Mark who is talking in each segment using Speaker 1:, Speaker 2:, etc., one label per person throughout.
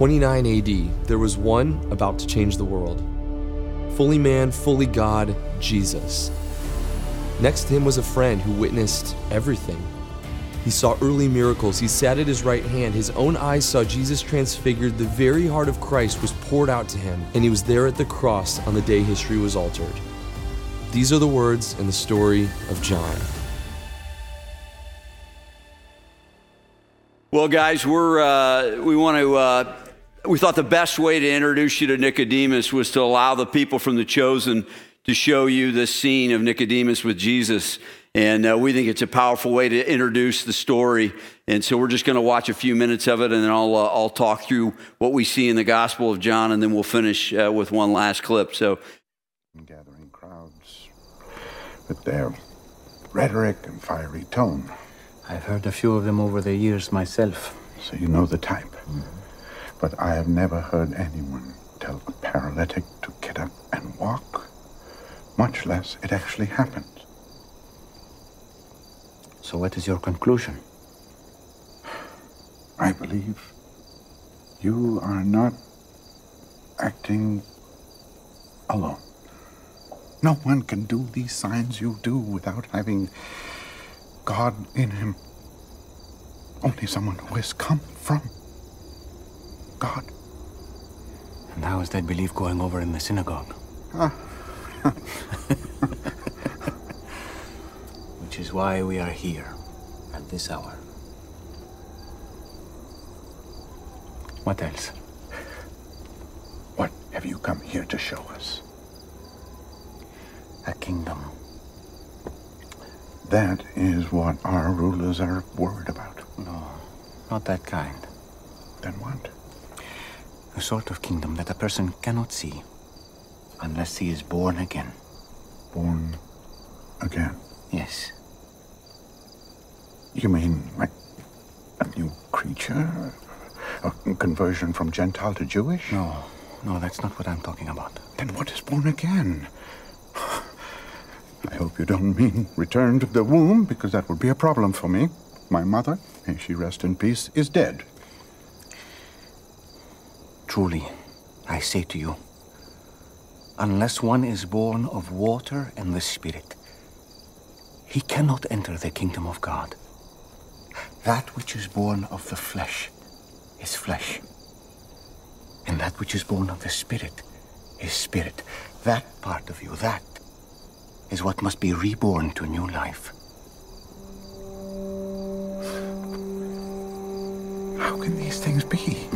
Speaker 1: 29 AD, there was one about to change the world. Fully man, fully God, Jesus. Next to him was a friend who witnessed everything. He saw early miracles. He sat at his right hand. His own eyes saw Jesus transfigured. The very heart of Christ was poured out to him, and he was there at the cross on the day history was altered. These are the words in the story of John.
Speaker 2: Well, guys, we're uh, we want to. Uh, we thought the best way to introduce you to Nicodemus was to allow the people from the chosen to show you the scene of Nicodemus with Jesus. And uh, we think it's a powerful way to introduce the story. And so we're just going to watch a few minutes of it, and then I'll, uh, I'll talk through what we see in the Gospel of John, and then we'll finish uh, with one last clip. So,
Speaker 3: gathering crowds with their rhetoric and fiery tone.
Speaker 4: I've heard a few of them over the years myself.
Speaker 3: So you know the type. Mm-hmm. But I have never heard anyone tell a paralytic to get up and walk, much less it actually happened.
Speaker 4: So, what is your conclusion?
Speaker 3: I believe you are not acting alone. No one can do these signs you do without having God in him. Only someone who has come from God.
Speaker 4: And how is that belief going over in the synagogue? Which is why we are here at this hour. What else?
Speaker 3: What have you come here to show us?
Speaker 4: A kingdom.
Speaker 3: That is what our rulers are worried about.
Speaker 4: No, not that kind.
Speaker 3: Then what?
Speaker 4: A sort of kingdom that a person cannot see unless he is born again.
Speaker 3: Born again?
Speaker 4: Yes.
Speaker 3: You mean like a new creature? A conversion from Gentile to Jewish?
Speaker 4: No, no, that's not what I'm talking about.
Speaker 3: Then what is born again? I hope you don't mean return to the womb, because that would be a problem for me. My mother, may she rest in peace, is dead.
Speaker 4: Truly, I say to you, unless one is born of water and the Spirit, he cannot enter the kingdom of God. That which is born of the flesh is flesh, and that which is born of the Spirit is spirit. That part of you, that is what must be reborn to new life.
Speaker 3: How can these things be?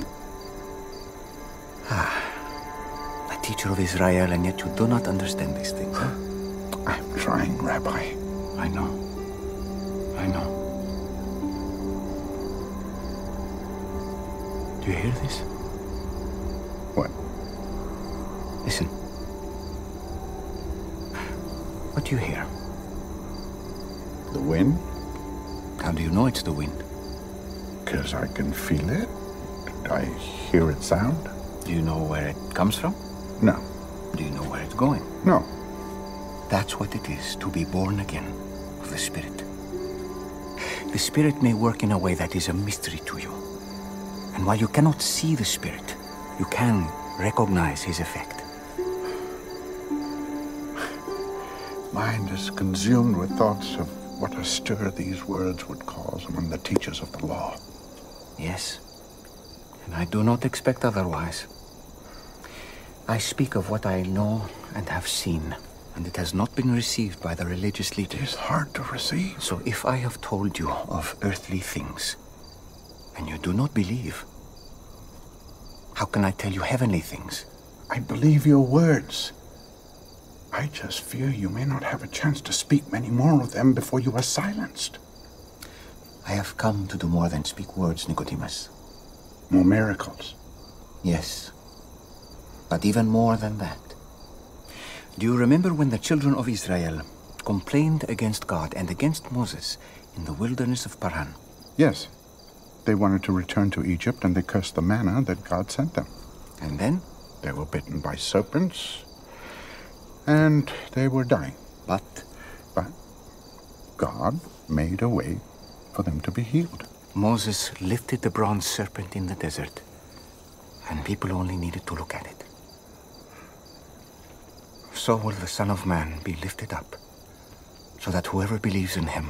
Speaker 4: Ah, a teacher of Israel, and yet you do not understand these things, huh?
Speaker 3: I'm trying, Rabbi.
Speaker 4: I know. I know. Do you hear this?
Speaker 3: What?
Speaker 4: Listen. What do you hear?
Speaker 3: The wind?
Speaker 4: How do you know it's the wind?
Speaker 3: Because I can feel it. I hear it sound.
Speaker 4: Do you know where it comes from?
Speaker 3: No.
Speaker 4: Do you know where it's going?
Speaker 3: No.
Speaker 4: That's what it is to be born again of the Spirit. The Spirit may work in a way that is a mystery to you. And while you cannot see the Spirit, you can recognize his effect.
Speaker 3: mind is consumed with thoughts of what a stir these words would cause among the teachers of the law.
Speaker 4: Yes, and I do not expect otherwise. I speak of what I know and have seen, and it has not been received by the religious leaders.
Speaker 3: It is hard to receive.
Speaker 4: So if I have told you of earthly things, and you do not believe, how can I tell you heavenly things?
Speaker 3: I believe your words. I just fear you may not have a chance to speak many more of them before you are silenced.
Speaker 4: I have come to do more than speak words, Nicodemus.
Speaker 3: More miracles?
Speaker 4: Yes. But even more than that. Do you remember when the children of Israel complained against God and against Moses in the wilderness of Paran?
Speaker 3: Yes. They wanted to return to Egypt and they cursed the manna that God sent them.
Speaker 4: And then?
Speaker 3: They were bitten by serpents and they were dying.
Speaker 4: But?
Speaker 3: But God made a way for them to be healed.
Speaker 4: Moses lifted the bronze serpent in the desert, and people only needed to look at it. So will the Son of Man be lifted up, so that whoever believes in him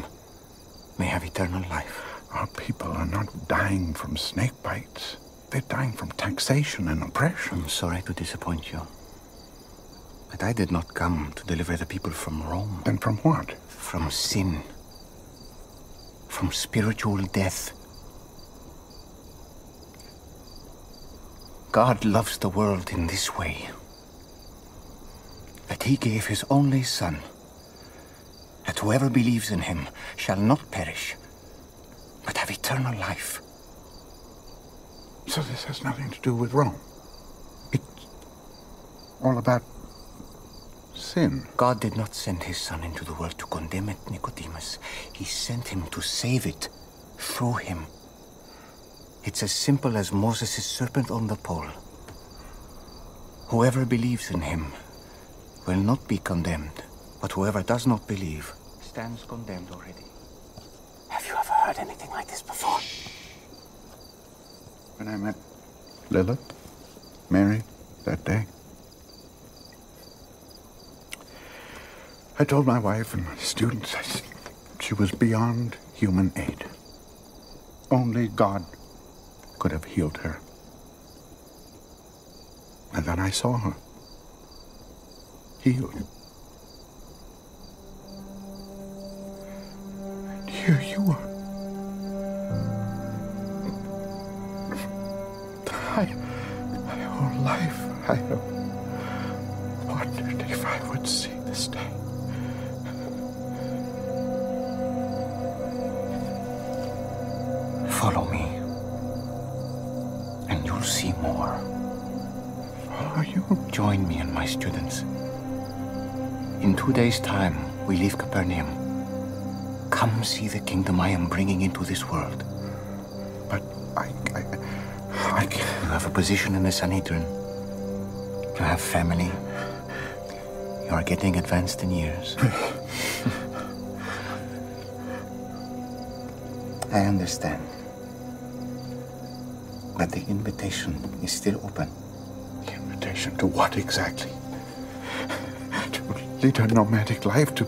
Speaker 4: may have eternal life.
Speaker 3: Our people are not dying from snake bites. They're dying from taxation and oppression.
Speaker 4: I'm sorry to disappoint you. But I did not come to deliver the people from Rome.
Speaker 3: Then from what?
Speaker 4: From sin. From spiritual death. God loves the world in this way. That he gave his only Son. That whoever believes in him shall not perish, but have eternal life.
Speaker 3: So this has nothing to do with Rome. It's all about sin.
Speaker 4: God did not send his Son into the world to condemn it, Nicodemus. He sent him to save it through him. It's as simple as Moses' serpent on the pole. Whoever believes in him will not be condemned, but whoever does not believe stands condemned already. Have you ever heard anything like this before?
Speaker 3: When I met Lilith, Mary, that day, I told my wife and my students she was beyond human aid. Only God could have healed her. And then I saw her healed. And here you are. I, my whole life, I have wondered if I would see this day.
Speaker 4: Join me and my students. In two days' time, we leave Capernaum. Come see the kingdom I am bringing into this world.
Speaker 3: But I, I, I.
Speaker 4: You have a position in the Sanhedrin. You have family. You are getting advanced in years. I understand. But the invitation is still open.
Speaker 3: To what exactly? To lead a nomadic life, to,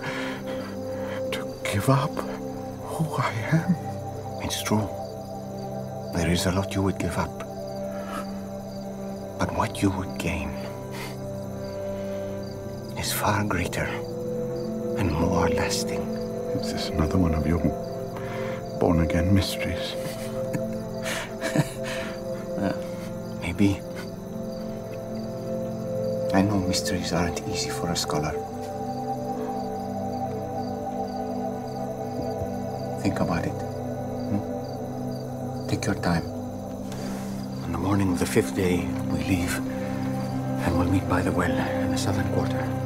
Speaker 3: to give up who I am.
Speaker 4: It's true. There is a lot you would give up. But what you would gain is far greater and more lasting.
Speaker 3: Is this another one of your born again mysteries?
Speaker 4: Maybe. I know mysteries aren't easy for a scholar. Think about it. hmm? Take your time. On the morning of the fifth day, we leave, and we'll meet by the well in the southern quarter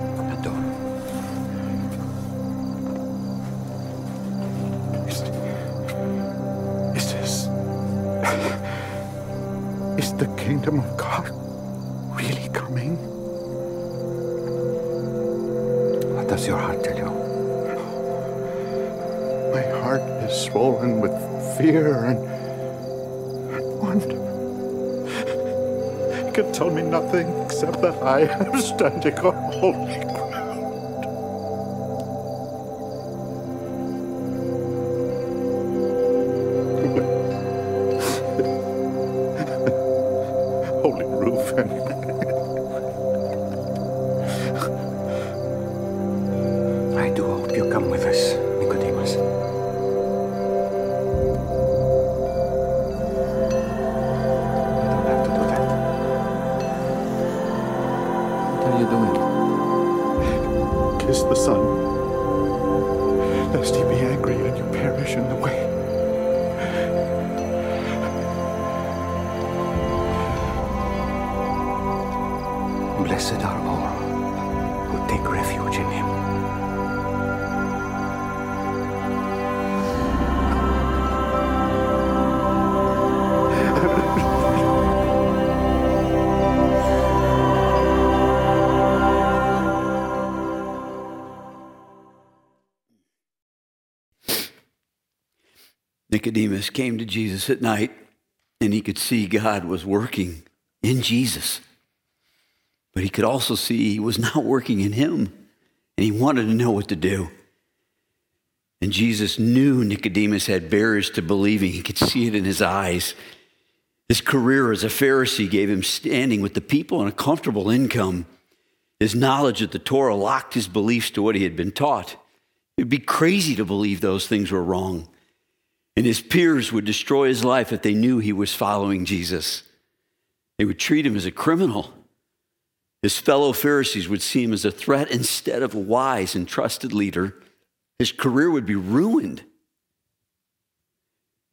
Speaker 4: does your heart tell you?
Speaker 3: My heart is swollen with fear and, wonder. It can tell me nothing except that I am standing on holy
Speaker 4: Blessed are all who take refuge in him.
Speaker 2: Nicodemus came to Jesus at night and he could see God was working in Jesus. But he could also see he was not working in him, and he wanted to know what to do. And Jesus knew Nicodemus had barriers to believing. He could see it in his eyes. His career as a Pharisee gave him standing with the people and a comfortable income. His knowledge of the Torah locked his beliefs to what he had been taught. It'd be crazy to believe those things were wrong. And his peers would destroy his life if they knew he was following Jesus. They would treat him as a criminal. His fellow Pharisees would see him as a threat instead of a wise and trusted leader. His career would be ruined.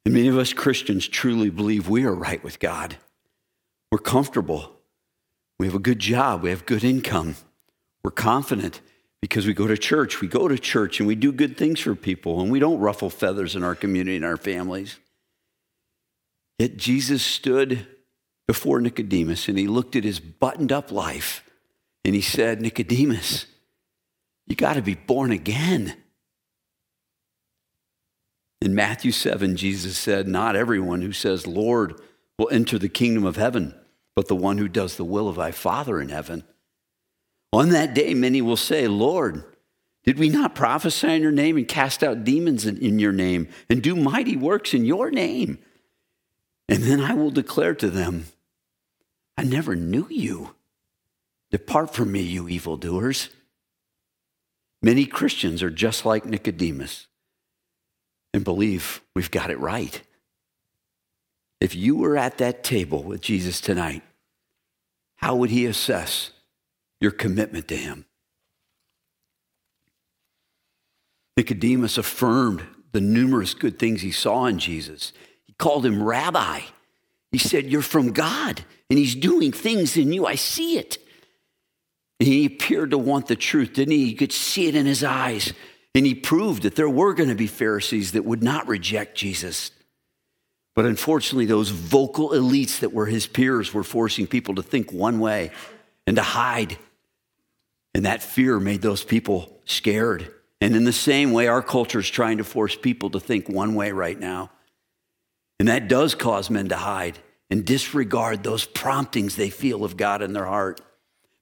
Speaker 2: And many of us Christians truly believe we are right with God. We're comfortable. We have a good job. We have good income. We're confident because we go to church. We go to church and we do good things for people and we don't ruffle feathers in our community and our families. Yet Jesus stood before Nicodemus and he looked at his buttoned up life and he said, Nicodemus, you got to be born again. In Matthew 7, Jesus said, Not everyone who says, Lord, will enter the kingdom of heaven, but the one who does the will of thy Father in heaven. On that day, many will say, Lord, did we not prophesy in your name and cast out demons in, in, your name and do mighty works in your name? And then I will declare to them, I never knew you. Depart from me, you evildoers. Many Christians are just like Nicodemus and believe we've got it right. If you were at that table with Jesus tonight, how would he assess your commitment to him? Nicodemus affirmed the numerous good things he saw in Jesus. He called him rabbi. He said, You're from God, and he's doing things in you. I see it. And he appeared to want the truth, didn't he? You could see it in his eyes. And he proved that there were going to be Pharisees that would not reject Jesus. But unfortunately, those vocal elites that were his peers were forcing people to think one way and to hide. And that fear made those people scared. And in the same way, our culture is trying to force people to think one way right now. And that does cause men to hide and disregard those promptings they feel of God in their heart.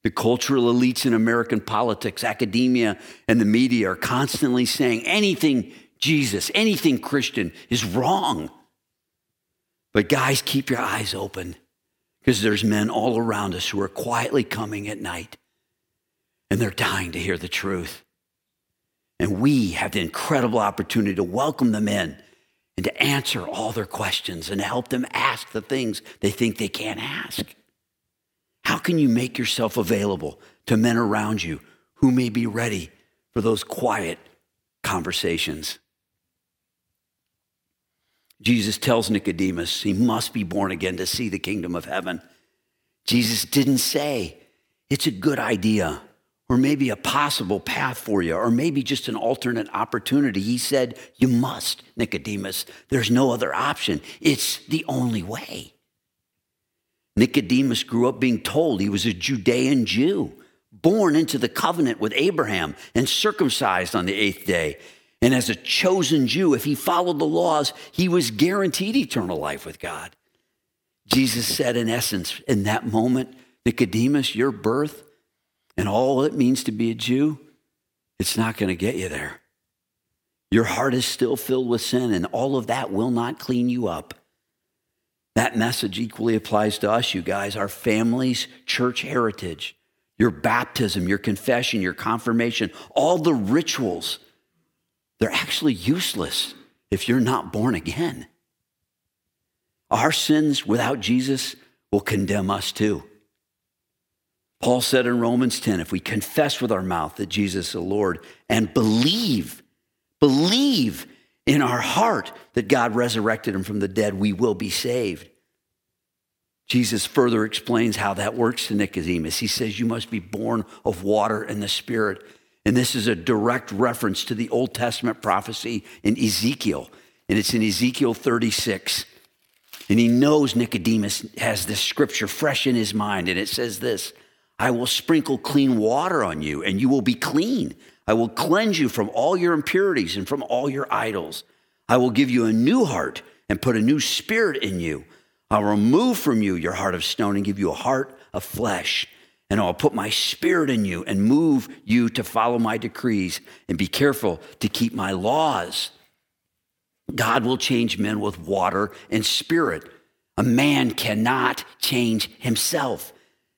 Speaker 2: The cultural elites in American politics, academia, and the media are constantly saying anything Jesus, anything Christian is wrong. But guys, keep your eyes open because there's men all around us who are quietly coming at night and they're dying to hear the truth. And we have the incredible opportunity to welcome them in and to answer all their questions and help them ask the things they think they can't ask. How can you make yourself available to men around you who may be ready for those quiet conversations? Jesus tells Nicodemus he must be born again to see the kingdom of heaven. Jesus didn't say it's a good idea or maybe a possible path for you or maybe just an alternate opportunity. He said, You must, Nicodemus. There's no other option. It's the only way. Nicodemus grew up being told he was a Judean Jew, born into the covenant with Abraham and circumcised on the eighth day. And as a chosen Jew, if he followed the laws, he was guaranteed eternal life with God. Jesus said, in essence, in that moment, Nicodemus, your birth and all it means to be a Jew, it's not going to get you there. Your heart is still filled with sin, and all of that will not clean you up. That message equally applies to us, you guys, our families, church heritage, your baptism, your confession, your confirmation, all the rituals. They're actually useless if you're not born again. Our sins without Jesus will condemn us too. Paul said in Romans 10 if we confess with our mouth that Jesus is the Lord and believe, believe in our heart that God resurrected him from the dead, we will be saved. Jesus further explains how that works to Nicodemus. He says, You must be born of water and the Spirit. And this is a direct reference to the Old Testament prophecy in Ezekiel. And it's in Ezekiel 36. And he knows Nicodemus has this scripture fresh in his mind. And it says this I will sprinkle clean water on you, and you will be clean. I will cleanse you from all your impurities and from all your idols. I will give you a new heart and put a new spirit in you. I'll remove from you your heart of stone and give you a heart of flesh. And I'll put my spirit in you and move you to follow my decrees and be careful to keep my laws. God will change men with water and spirit. A man cannot change himself.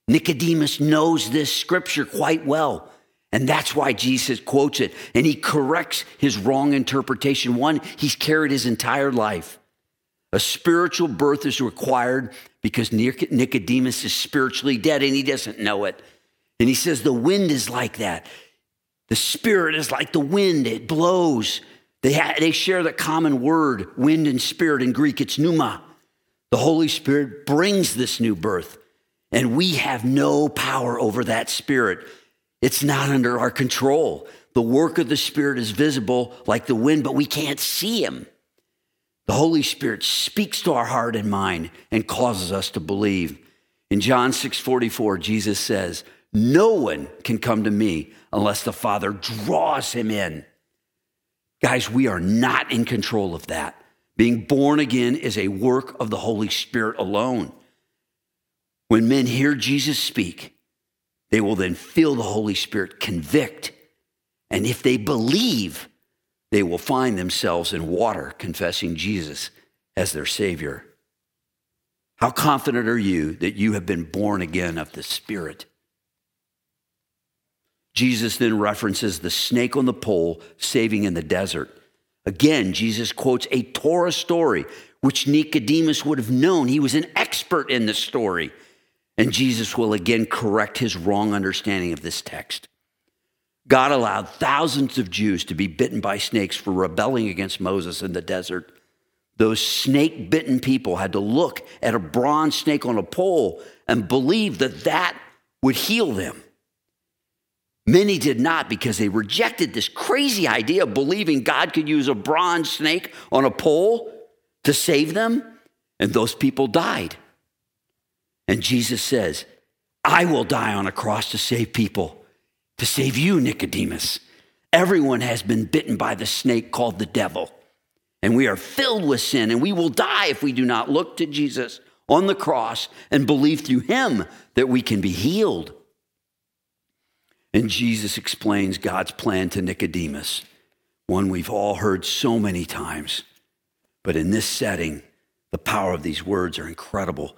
Speaker 2: Nicodemus knows this scripture quite well. And that's why Jesus quotes it and he corrects his wrong interpretation. One he's carried his entire life. A spiritual birth is required because Nicodemus is spiritually dead and he doesn't know it. And he says, The wind is like that. The spirit is like the wind, it blows. They, ha- they share the common word, wind and spirit in Greek, it's pneuma. The Holy Spirit brings this new birth, and we have no power over that spirit. It's not under our control. The work of the Spirit is visible like the wind, but we can't see Him. The Holy Spirit speaks to our heart and mind and causes us to believe. In John 6 44, Jesus says, No one can come to me unless the Father draws him in. Guys, we are not in control of that. Being born again is a work of the Holy Spirit alone. When men hear Jesus speak, they will then feel the Holy Spirit convict. And if they believe, they will find themselves in water confessing Jesus as their Savior. How confident are you that you have been born again of the Spirit? Jesus then references the snake on the pole saving in the desert. Again, Jesus quotes a Torah story, which Nicodemus would have known. He was an expert in the story. And Jesus will again correct his wrong understanding of this text. God allowed thousands of Jews to be bitten by snakes for rebelling against Moses in the desert. Those snake bitten people had to look at a bronze snake on a pole and believe that that would heal them. Many did not because they rejected this crazy idea of believing God could use a bronze snake on a pole to save them, and those people died. And Jesus says, I will die on a cross to save people, to save you, Nicodemus. Everyone has been bitten by the snake called the devil. And we are filled with sin, and we will die if we do not look to Jesus on the cross and believe through him that we can be healed. And Jesus explains God's plan to Nicodemus, one we've all heard so many times. But in this setting, the power of these words are incredible.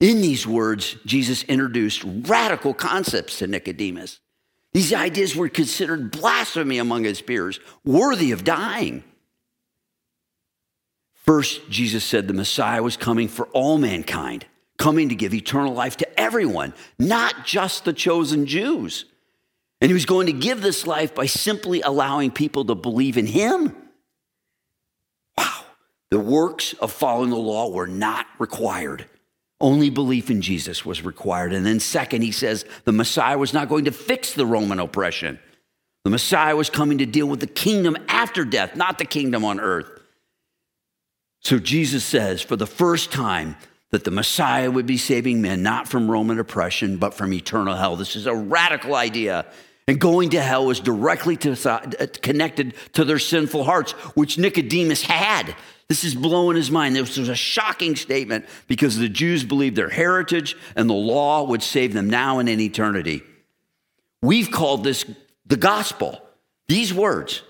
Speaker 2: In these words, Jesus introduced radical concepts to Nicodemus. These ideas were considered blasphemy among his peers, worthy of dying. First, Jesus said the Messiah was coming for all mankind, coming to give eternal life to everyone, not just the chosen Jews. And he was going to give this life by simply allowing people to believe in him. Wow. The works of following the law were not required. Only belief in Jesus was required. And then, second, he says the Messiah was not going to fix the Roman oppression. The Messiah was coming to deal with the kingdom after death, not the kingdom on earth. So Jesus says for the first time that the Messiah would be saving men not from Roman oppression, but from eternal hell. This is a radical idea. And going to hell was directly to, uh, connected to their sinful hearts, which Nicodemus had. This is blowing his mind. This was a shocking statement because the Jews believed their heritage and the law would save them now and in eternity. We've called this the gospel, these words,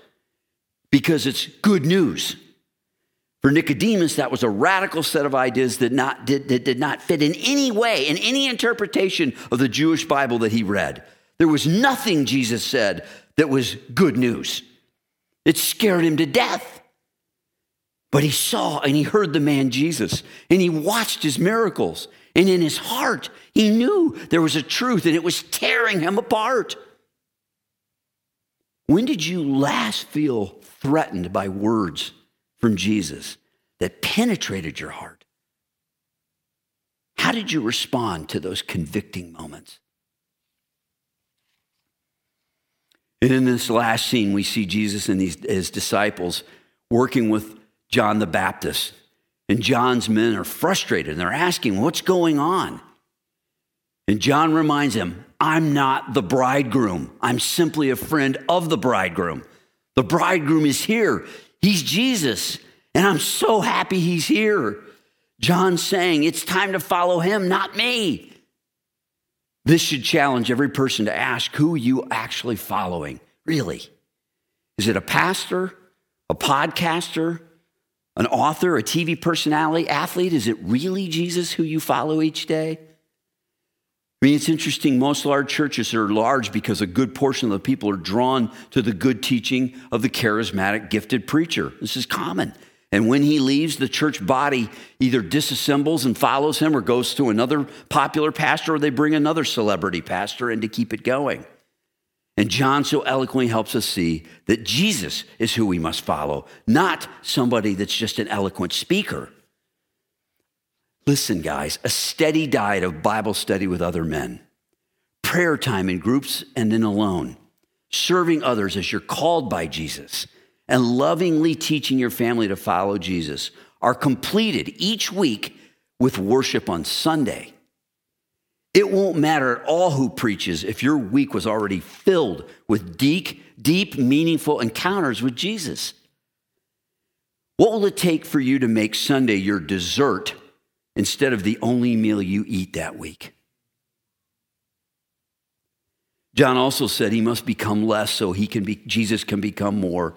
Speaker 2: because it's good news. For Nicodemus, that was a radical set of ideas that, not, did, that did not fit in any way, in any interpretation of the Jewish Bible that he read. There was nothing Jesus said that was good news. It scared him to death. But he saw and he heard the man Jesus and he watched his miracles. And in his heart, he knew there was a truth and it was tearing him apart. When did you last feel threatened by words from Jesus that penetrated your heart? How did you respond to those convicting moments? And in this last scene, we see Jesus and these, his disciples working with John the Baptist. And John's men are frustrated and they're asking, What's going on? And John reminds him, I'm not the bridegroom. I'm simply a friend of the bridegroom. The bridegroom is here. He's Jesus. And I'm so happy he's here. John's saying, It's time to follow him, not me. This should challenge every person to ask who you actually following, really. Is it a pastor, a podcaster, an author, a TV personality, athlete? Is it really Jesus who you follow each day? I mean, it's interesting. Most large churches are large because a good portion of the people are drawn to the good teaching of the charismatic, gifted preacher. This is common. And when he leaves, the church body either disassembles and follows him or goes to another popular pastor or they bring another celebrity pastor in to keep it going. And John so eloquently helps us see that Jesus is who we must follow, not somebody that's just an eloquent speaker. Listen, guys, a steady diet of Bible study with other men, prayer time in groups and in alone, serving others as you're called by Jesus, and lovingly teaching your family to follow Jesus are completed each week with worship on Sunday. It won't matter at all who preaches if your week was already filled with deep, deep, meaningful encounters with Jesus. What will it take for you to make Sunday your dessert instead of the only meal you eat that week? John also said he must become less so he can be Jesus can become more.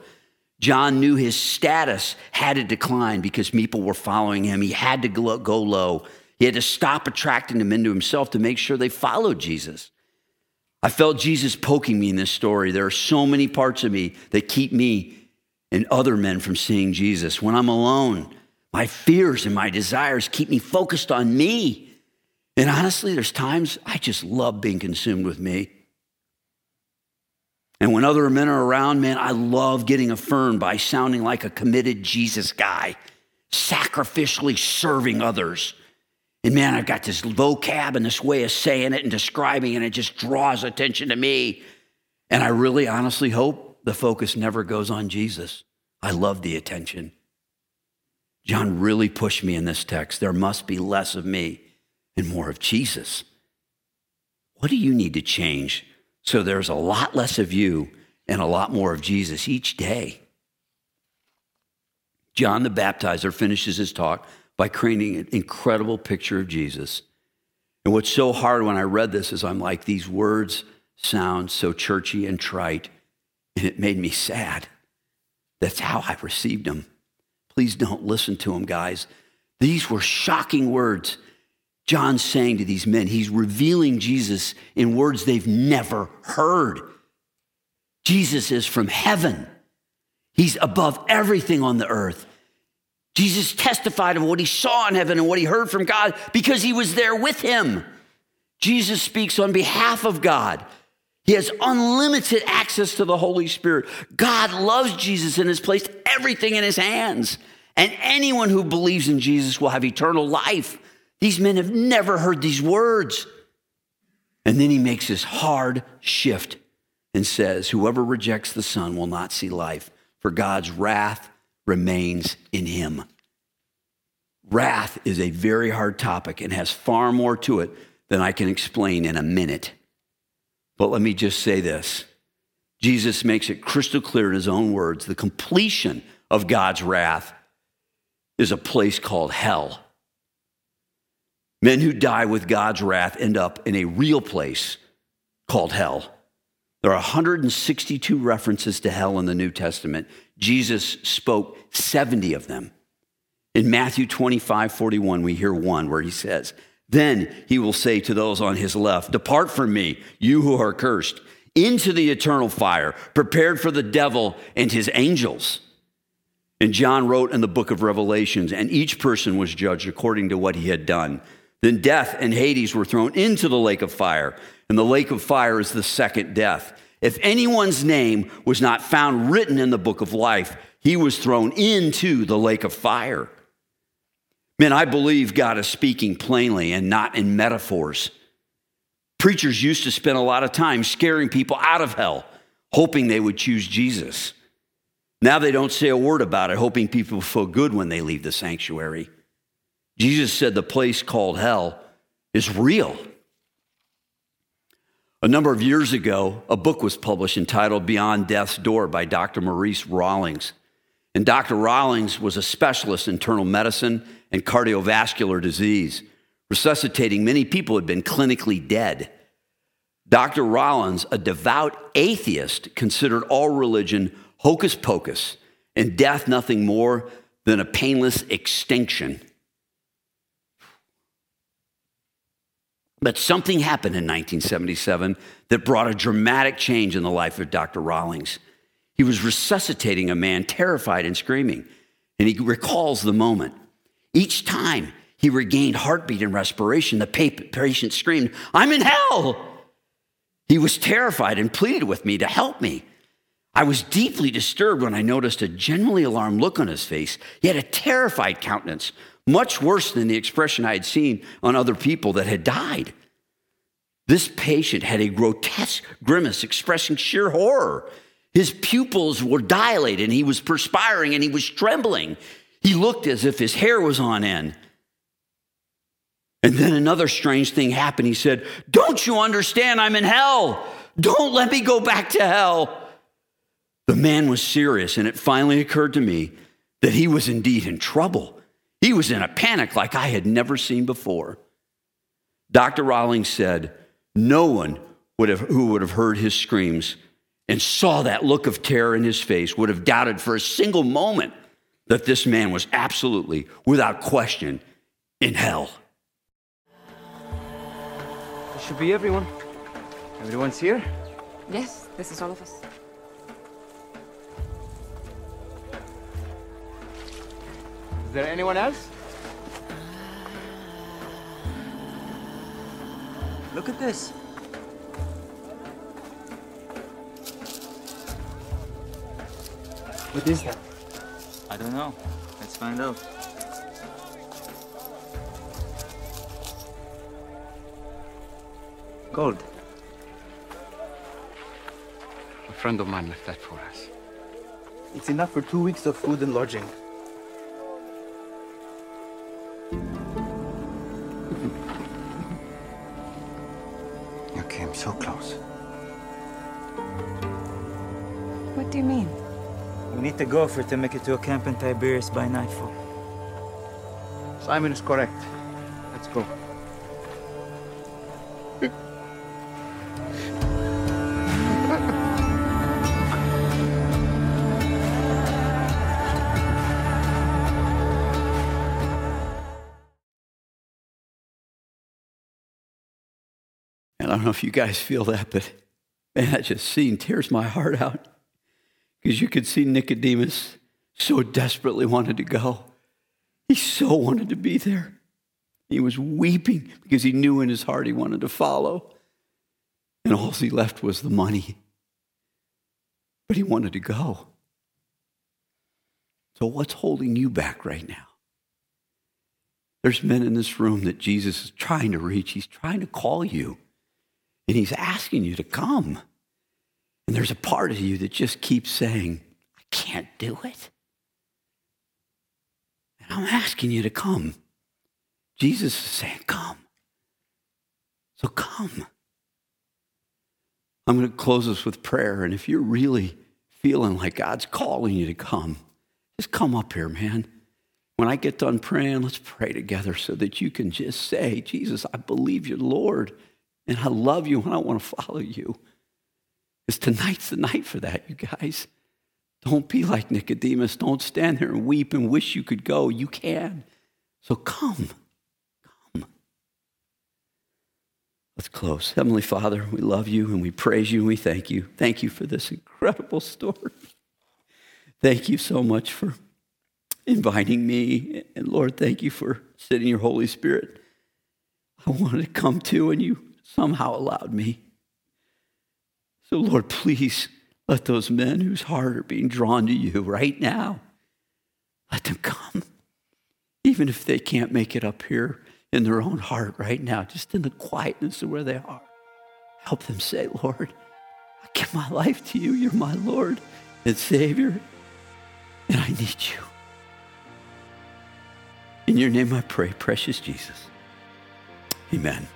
Speaker 2: John knew his status had to decline because people were following him. He had to go low. He had to stop attracting them into himself to make sure they followed Jesus. I felt Jesus poking me in this story. There are so many parts of me that keep me and other men from seeing Jesus. When I'm alone, my fears and my desires keep me focused on me. And honestly, there's times I just love being consumed with me. And when other men are around, man, I love getting affirmed by sounding like a committed Jesus guy, sacrificially serving others. And man, I've got this vocab and this way of saying it and describing it, and it just draws attention to me. And I really honestly hope the focus never goes on Jesus. I love the attention. John really pushed me in this text. There must be less of me and more of Jesus. What do you need to change so there's a lot less of you and a lot more of Jesus each day? John the Baptizer finishes his talk by creating an incredible picture of Jesus. And what's so hard when I read this is I'm like, these words sound so churchy and trite, and it made me sad. That's how I received them. Please don't listen to them, guys. These were shocking words. John's saying to these men, he's revealing Jesus in words they've never heard. Jesus is from heaven. He's above everything on the earth. Jesus testified of what he saw in heaven and what he heard from God because he was there with him. Jesus speaks on behalf of God. He has unlimited access to the Holy Spirit. God loves Jesus and has placed everything in his hands. And anyone who believes in Jesus will have eternal life. These men have never heard these words. And then he makes this hard shift and says, Whoever rejects the Son will not see life, for God's wrath remains in him. Wrath is a very hard topic and has far more to it than I can explain in a minute. But let me just say this Jesus makes it crystal clear in his own words the completion of God's wrath is a place called hell. Men who die with God's wrath end up in a real place called hell. There are 162 references to hell in the New Testament. Jesus spoke 70 of them. In Matthew 25, 41, we hear one where he says, then he will say to those on his left, Depart from me, you who are cursed, into the eternal fire, prepared for the devil and his angels. And John wrote in the book of Revelations, and each person was judged according to what he had done. Then death and Hades were thrown into the lake of fire, and the lake of fire is the second death. If anyone's name was not found written in the book of life, he was thrown into the lake of fire. Man, I believe God is speaking plainly and not in metaphors. Preachers used to spend a lot of time scaring people out of hell, hoping they would choose Jesus. Now they don't say a word about it, hoping people feel good when they leave the sanctuary. Jesus said the place called hell is real. A number of years ago, a book was published entitled Beyond Death's Door by Dr. Maurice Rawlings. And Dr. Rawlings was a specialist in internal medicine and cardiovascular disease, resuscitating many people who had been clinically dead. Dr. Rawlings, a devout atheist, considered all religion hocus pocus and death nothing more than a painless extinction. But something happened in 1977 that brought a dramatic change in the life of Dr. Rawlings. He was resuscitating a man terrified and screaming, and he recalls the moment. Each time he regained heartbeat and respiration, the patient screamed, I'm in hell! He was terrified and pleaded with me to help me. I was deeply disturbed when I noticed a genuinely alarmed look on his face. He had a terrified countenance, much worse than the expression I had seen on other people that had died. This patient had a grotesque grimace expressing sheer horror. His pupils were dilated and he was perspiring and he was trembling. He looked as if his hair was on end. And then another strange thing happened. He said, Don't you understand? I'm in hell. Don't let me go back to hell. The man was serious, and it finally occurred to me that he was indeed in trouble. He was in a panic like I had never seen before. Dr. Rawlings said, No one would have, who would have heard his screams and saw that look of terror in his face would have doubted for a single moment that this man was absolutely, without question, in hell.
Speaker 5: It should be everyone. Everyone's here?
Speaker 6: Yes, this is all of us.
Speaker 5: There anyone else? Look at this. What is that?
Speaker 7: I don't know. Let's find out.
Speaker 5: Gold.
Speaker 3: A friend of mine left that for us.
Speaker 5: It's enough for two weeks of food and lodging.
Speaker 4: Came so close.
Speaker 6: What do you mean?
Speaker 7: We need to go for it to make it to a camp in Tiberias by nightfall.
Speaker 3: Simon is correct. Let's go.
Speaker 2: Know if you guys feel that, but man, that just scene tears my heart out. Because you could see Nicodemus so desperately wanted to go. He so wanted to be there. He was weeping because he knew in his heart he wanted to follow. And all he left was the money. But he wanted to go. So, what's holding you back right now? There's men in this room that Jesus is trying to reach. He's trying to call you, and he's asking you to come. And there's a part of you that just keeps saying, I can't do it. And I'm asking you to come. Jesus is saying, Come. So come. I'm going to close this with prayer. And if you're really feeling like God's calling you to come, just come up here, man. When I get done praying, let's pray together so that you can just say, Jesus, I believe you're Lord, and I love you, and I want to follow you. Because tonight's the night for that, you guys. Don't be like Nicodemus. Don't stand there and weep and wish you could go. You can. So come. Come. Let's close. Heavenly Father, we love you and we praise you and we thank you. Thank you for this incredible story. Thank you so much for inviting me. And Lord, thank you for sending your Holy Spirit. I wanted to come to, and you somehow allowed me. So, Lord, please let those men whose heart are being drawn to you right now, let them come. Even if they can't make it up here in their own heart right now, just in the quietness of where they are, help them say, Lord, I give my life to you. You're my Lord and Savior, and I need you. In your name I pray, precious Jesus. Amen.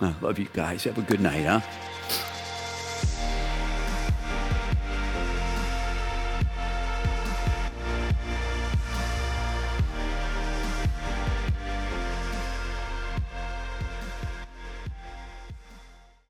Speaker 2: I love you guys. Have a good night, huh?